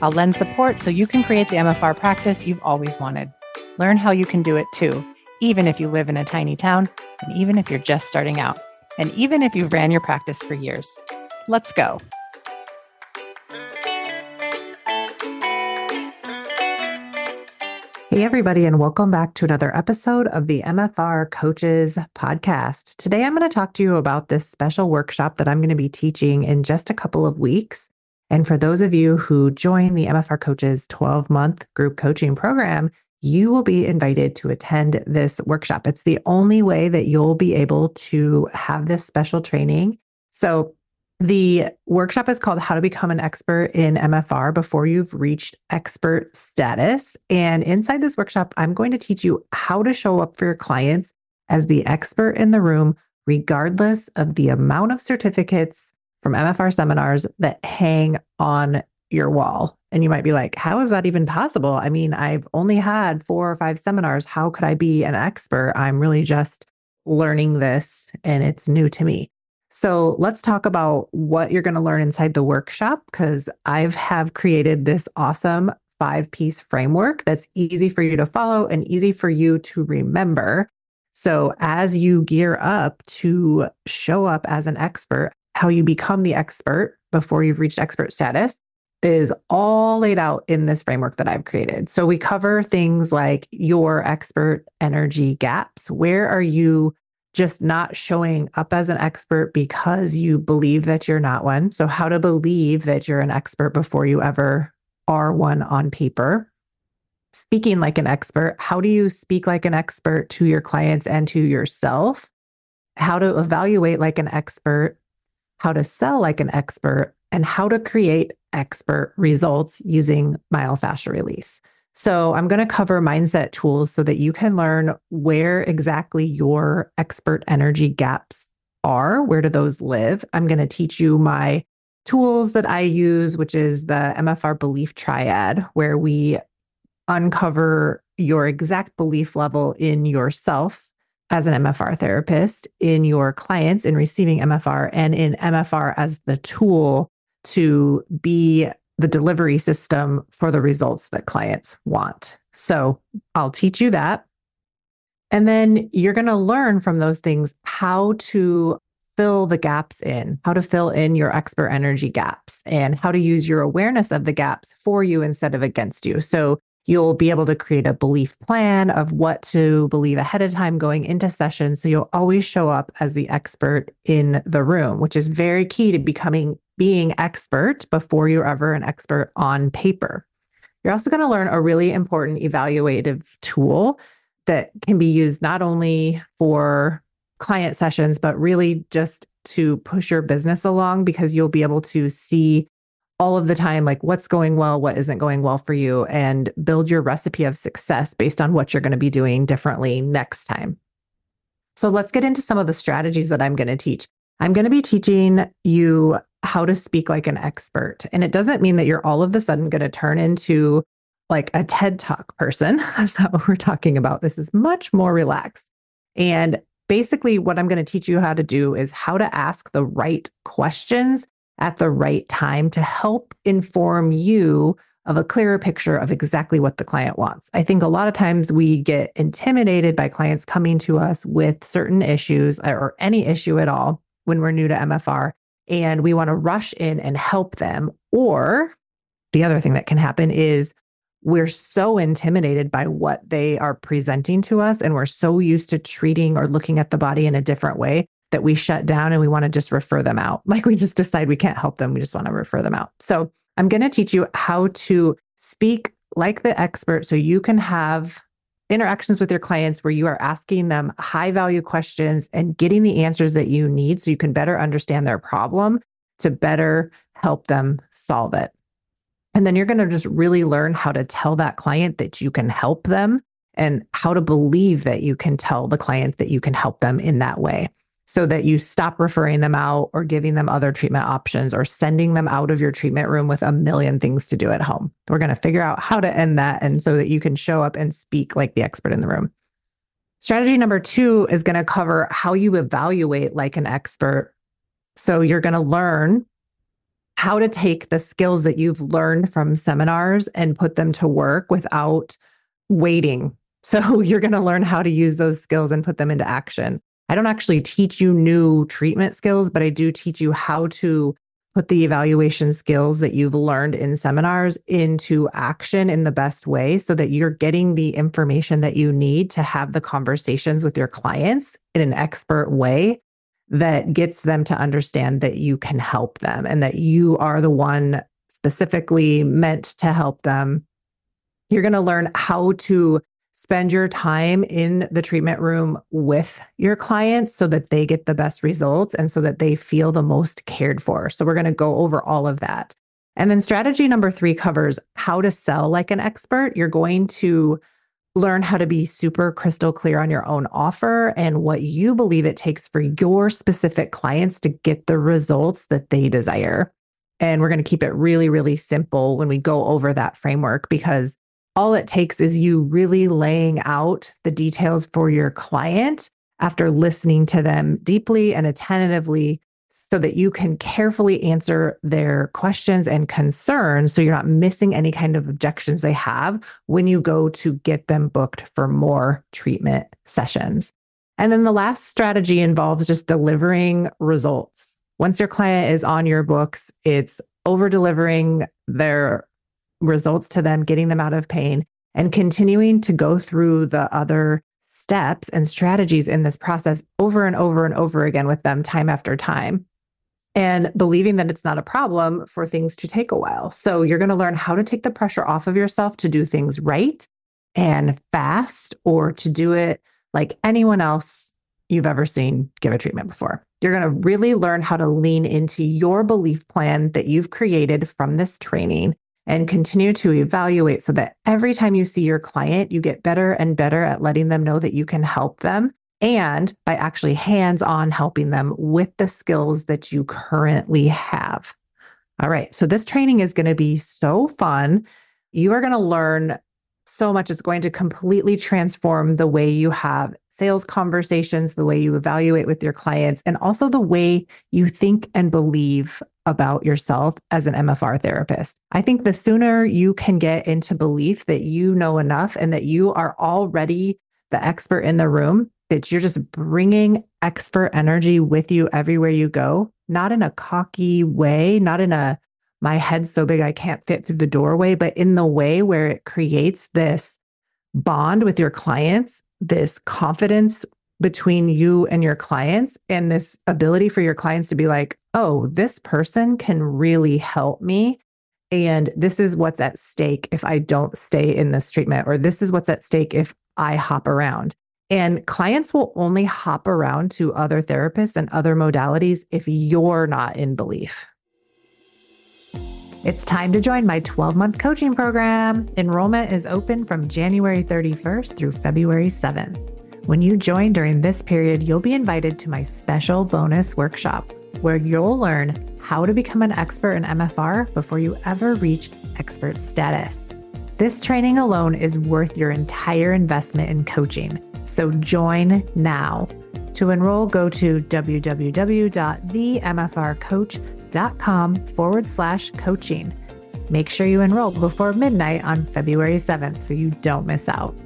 I'll lend support so you can create the MFR practice you've always wanted. Learn how you can do it too, even if you live in a tiny town, and even if you're just starting out, and even if you've ran your practice for years. Let's go. Hey, everybody, and welcome back to another episode of the MFR Coaches Podcast. Today, I'm going to talk to you about this special workshop that I'm going to be teaching in just a couple of weeks. And for those of you who join the MFR Coaches 12 month group coaching program, you will be invited to attend this workshop. It's the only way that you'll be able to have this special training. So, the workshop is called How to Become an Expert in MFR Before You've Reached Expert Status. And inside this workshop, I'm going to teach you how to show up for your clients as the expert in the room, regardless of the amount of certificates from MFR seminars that hang on your wall. And you might be like, how is that even possible? I mean, I've only had four or five seminars. How could I be an expert? I'm really just learning this and it's new to me. So let's talk about what you're going to learn inside the workshop because I've have created this awesome five piece framework that's easy for you to follow and easy for you to remember. So as you gear up to show up as an expert, how you become the expert before you've reached expert status is all laid out in this framework that I've created. So we cover things like your expert energy gaps. Where are you just not showing up as an expert because you believe that you're not one? So, how to believe that you're an expert before you ever are one on paper. Speaking like an expert, how do you speak like an expert to your clients and to yourself? How to evaluate like an expert how to sell like an expert, and how to create expert results using myofascial release. So, I'm going to cover mindset tools so that you can learn where exactly your expert energy gaps are. Where do those live? I'm going to teach you my tools that I use, which is the MFR belief triad, where we uncover your exact belief level in yourself as an MFR therapist, in your clients in receiving MFR, and in MFR as the tool to be the delivery system for the results that clients want. So I'll teach you that. And then you're going to learn from those things how to fill the gaps in, how to fill in your expert energy gaps, and how to use your awareness of the gaps for you instead of against you. So You'll be able to create a belief plan of what to believe ahead of time going into session. So you'll always show up as the expert in the room, which is very key to becoming being expert before you're ever an expert on paper. You're also going to learn a really important evaluative tool that can be used not only for client sessions, but really just to push your business along because you'll be able to see all of the time like what's going well what isn't going well for you and build your recipe of success based on what you're going to be doing differently next time. So let's get into some of the strategies that i'm going to teach. I'm going to be teaching you how to speak like an expert and it doesn't mean that you're all of a sudden going to turn into like a ted talk person. That's not what we're talking about. This is much more relaxed. And basically what i'm going to teach you how to do is how to ask the right questions at the right time to help inform you of a clearer picture of exactly what the client wants. I think a lot of times we get intimidated by clients coming to us with certain issues or any issue at all when we're new to MFR and we want to rush in and help them. Or the other thing that can happen is we're so intimidated by what they are presenting to us and we're so used to treating or looking at the body in a different way that we shut down and we want to just refer them out. Like we just decide we can't help them. We just want to refer them out. So I'm going to teach you how to speak like the expert so you can have interactions with your clients where you are asking them high value questions and getting the answers that you need so you can better understand their problem to better help them solve it. And then you're going to just really learn how to tell that client that you can help them and how to believe that you can tell the client that you can help them in that way so that you stop referring them out or giving them other treatment options or sending them out of your treatment room with a million things to do at home. We're going to figure out how to end that and so that you can show up and speak like the expert in the room. Strategy number two is going to cover how you evaluate like an expert. So you're going to learn how to take the skills that you've learned from seminars and put them to work without waiting. So you're going to learn how to use those skills and put them into action. I don't actually teach you new treatment skills, but I do teach you how to put the evaluation skills that you've learned in seminars into action in the best way so that you're getting the information that you need to have the conversations with your clients in an expert way that gets them to understand that you can help them and that you are the one specifically meant to help them. You're going to learn how to spend your time in the treatment room with your clients so that they get the best results and so that they feel the most cared for. So, we're going to go over all of that. And then strategy number three covers how to sell like an expert. You're going to learn how to be super crystal clear on your own offer and what you believe it takes for your specific clients to get the results that they desire. And we're going to keep it really, really simple when we go over that framework because all it takes is you really laying out the details for your client after listening to them deeply and attentively so that you can carefully answer their questions and concerns so you're not missing any kind of objections they have when you go to get them booked for more treatment sessions. And then the last strategy involves just delivering results. Once your client is on your books, it's over delivering their results to them, getting them out of pain, and continuing to go through the other steps and strategies in this process over and over and over again with them time after time. And believing that it's not a problem for things to take a while. So, you're going to learn how to take the pressure off of yourself to do things right and fast, or to do it like anyone else you've ever seen give a treatment before. You're going to really learn how to lean into your belief plan that you've created from this training and continue to evaluate so that every time you see your client, you get better and better at letting them know that you can help them and by actually hands on helping them with the skills that you currently have. All right. So this training is going to be so fun. You are going to learn so much. It's going to completely transform the way you have sales conversations, the way you evaluate with your clients, and also the way you think and believe about yourself as an MFR therapist. I think the sooner you can get into belief that you know enough and that you are already the expert in the room, that you're just bringing expert energy with you everywhere you go, not in a cocky way, not in a my head's so big I can't fit through the doorway, but in the way where it creates this bond with your clients, this confidence between you and your clients, and this ability for your clients to be like, oh, this person can really help me. And this is what's at stake if I don't stay in this treatment, or this is what's at stake if I hop around. And clients will only hop around to other therapists and other modalities if you're not in belief. It's time to join my 12 month coaching program. Enrollment is open from January 31st through February 7th. When you join during this period, you'll be invited to my special bonus workshop where you'll learn how to become an expert in MFR before you ever reach expert status. This training alone is worth your entire investment in coaching. So join now. To enroll, go to www.themfrcoach.com com forward slash coaching. Make sure you enroll before midnight on February 7th so you don't miss out.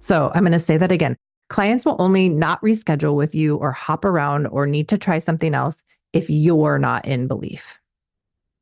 So I'm going to say that again. Clients will only not reschedule with you or hop around or need to try something else if you're not in belief.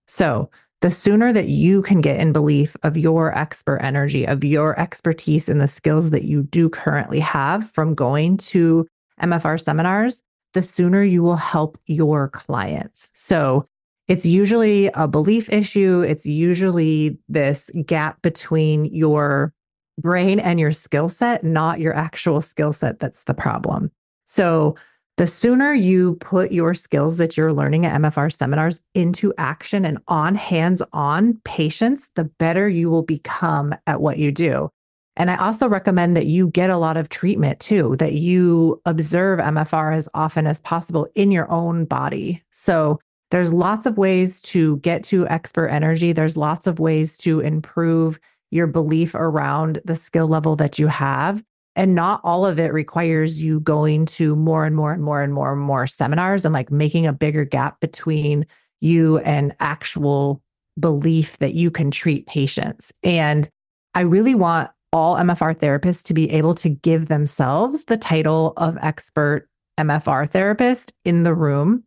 So the sooner that you can get in belief of your expert energy, of your expertise and the skills that you do currently have from going to MFR seminars, the sooner you will help your clients. So it's usually a belief issue. It's usually this gap between your brain and your skill set, not your actual skill set that's the problem. So The sooner you put your skills that you're learning at MFR seminars into action and on hands on patients, the better you will become at what you do. And I also recommend that you get a lot of treatment too, that you observe MFR as often as possible in your own body. So there's lots of ways to get to expert energy. There's lots of ways to improve your belief around the skill level that you have. And not all of it requires you going to more and more and more and more and more seminars and like making a bigger gap between you and actual belief that you can treat patients. And I really want all MFR therapists to be able to give themselves the title of expert MFR therapist in the room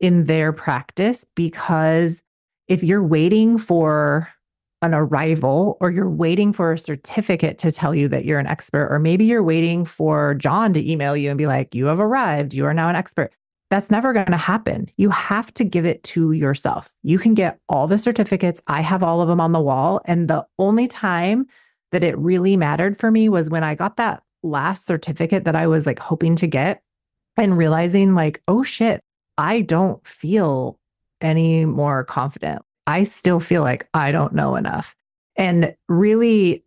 in their practice because if you're waiting for an arrival or you're waiting for a certificate to tell you that you're an expert, or maybe you're waiting for John to email you and be like, you have arrived, you are now an expert. That's never going to happen. You have to give it to yourself. You can get all the certificates. I have all of them on the wall. And the only time that it really mattered for me was when I got that last certificate that I was like hoping to get and realizing, like, oh shit, I don't feel any more confident. I still feel like I don't know enough. And really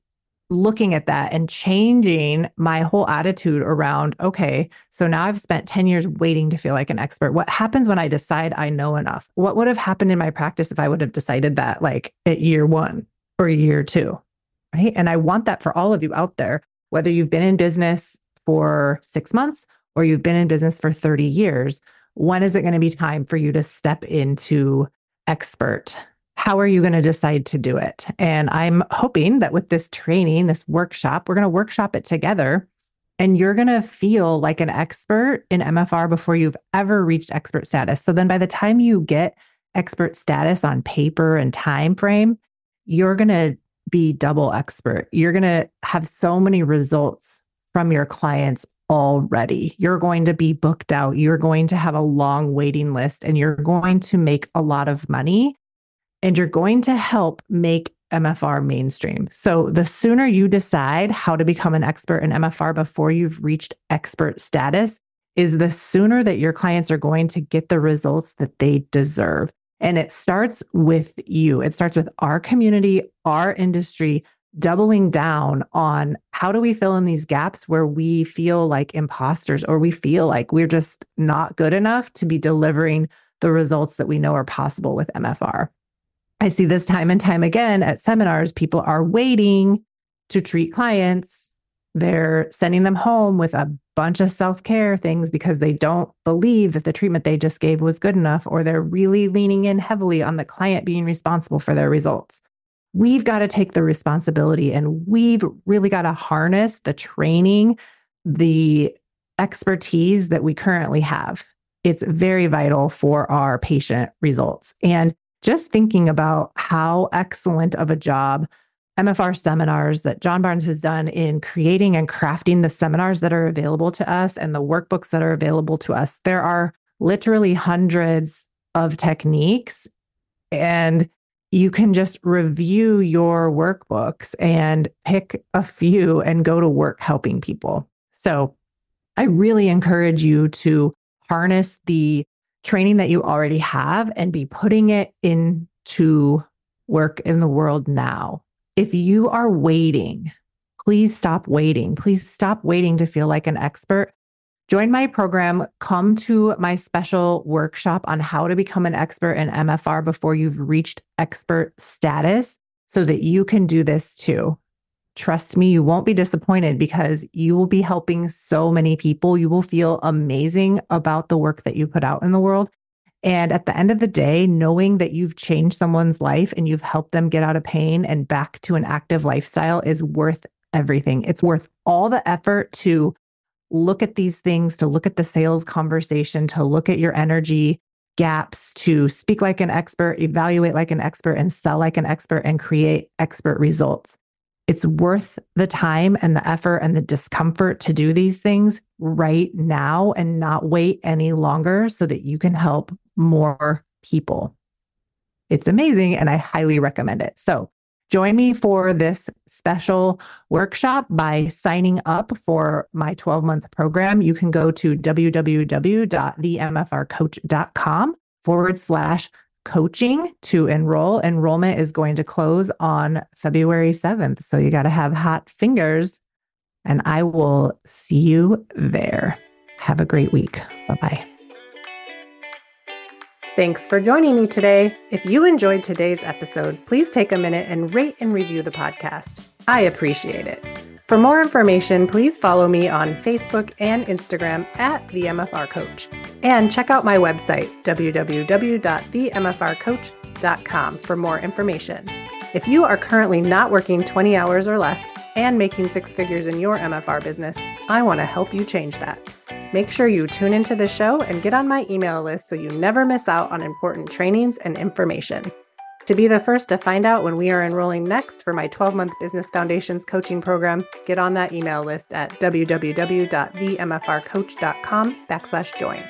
looking at that and changing my whole attitude around okay, so now I've spent 10 years waiting to feel like an expert. What happens when I decide I know enough? What would have happened in my practice if I would have decided that like at year one or year two? Right. And I want that for all of you out there, whether you've been in business for six months or you've been in business for 30 years. When is it going to be time for you to step into expert. How are you going to decide to do it? And I'm hoping that with this training, this workshop, we're going to workshop it together and you're going to feel like an expert in MFR before you've ever reached expert status. So then by the time you get expert status on paper and time frame, you're going to be double expert. You're going to have so many results from your clients already. You're going to be booked out. You're going to have a long waiting list and you're going to make a lot of money and you're going to help make MFR mainstream. So the sooner you decide how to become an expert in MFR before you've reached expert status is the sooner that your clients are going to get the results that they deserve. And it starts with you. It starts with our community, our industry, doubling down on how do we fill in these gaps where we feel like imposters or we feel like we're just not good enough to be delivering the results that we know are possible with MFR. I see this time and time again at seminars. People are waiting to treat clients. They're sending them home with a bunch of self care things because they don't believe that the treatment they just gave was good enough, or they're really leaning in heavily on the client being responsible for their results we've got to take the responsibility and we've really got to harness the training, the expertise that we currently have. It's very vital for our patient results. And just thinking about how excellent of a job MFR seminars that John Barnes has done in creating and crafting the seminars that are available to us and the workbooks that are available to us. There are literally hundreds of techniques. And you can just review your workbooks and pick a few and go to work helping people. So I really encourage you to harness the training that you already have and be putting it into work in the world now. If you are waiting, please stop waiting. Please stop waiting to feel like an expert Join my program. Come to my special workshop on how to become an expert in MFR before you've reached expert status so that you can do this too. Trust me, you won't be disappointed because you will be helping so many people. You will feel amazing about the work that you put out in the world. And at the end of the day, knowing that you've changed someone's life and you've helped them get out of pain and back to an active lifestyle is worth everything. It's worth all the effort to look at these things, to look at the sales conversation, to look at your energy gaps, to speak like an expert, evaluate like an expert, and sell like an expert and create expert results. It's worth the time and the effort and the discomfort to do these things right now and not wait any longer so that you can help more people. It's amazing and I highly recommend it. So Join me for this special workshop by signing up for my 12 month program. You can go to www.themfrcoach.com forward slash coaching to enroll. Enrollment is going to close on February 7th. So you got to have hot fingers, and I will see you there. Have a great week. Bye bye. Thanks for joining me today. If you enjoyed today's episode, please take a minute and rate and review the podcast. I appreciate it. For more information, please follow me on Facebook and Instagram at the MFR Coach. And check out my website, www.themfrcoach.com, for more information. If you are currently not working 20 hours or less and making six figures in your MFR business, I want to help you change that. Make sure you tune into the show and get on my email list so you never miss out on important trainings and information. To be the first to find out when we are enrolling next for my 12 month Business Foundations coaching program, get on that email list at www.themfrcoach.com backslash join.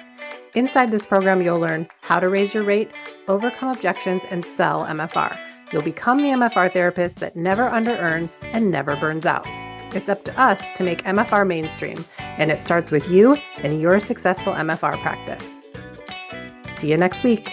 Inside this program, you'll learn how to raise your rate, overcome objections, and sell MFR. You'll become the MFR therapist that never under earns and never burns out. It's up to us to make MFR mainstream, and it starts with you and your successful MFR practice. See you next week.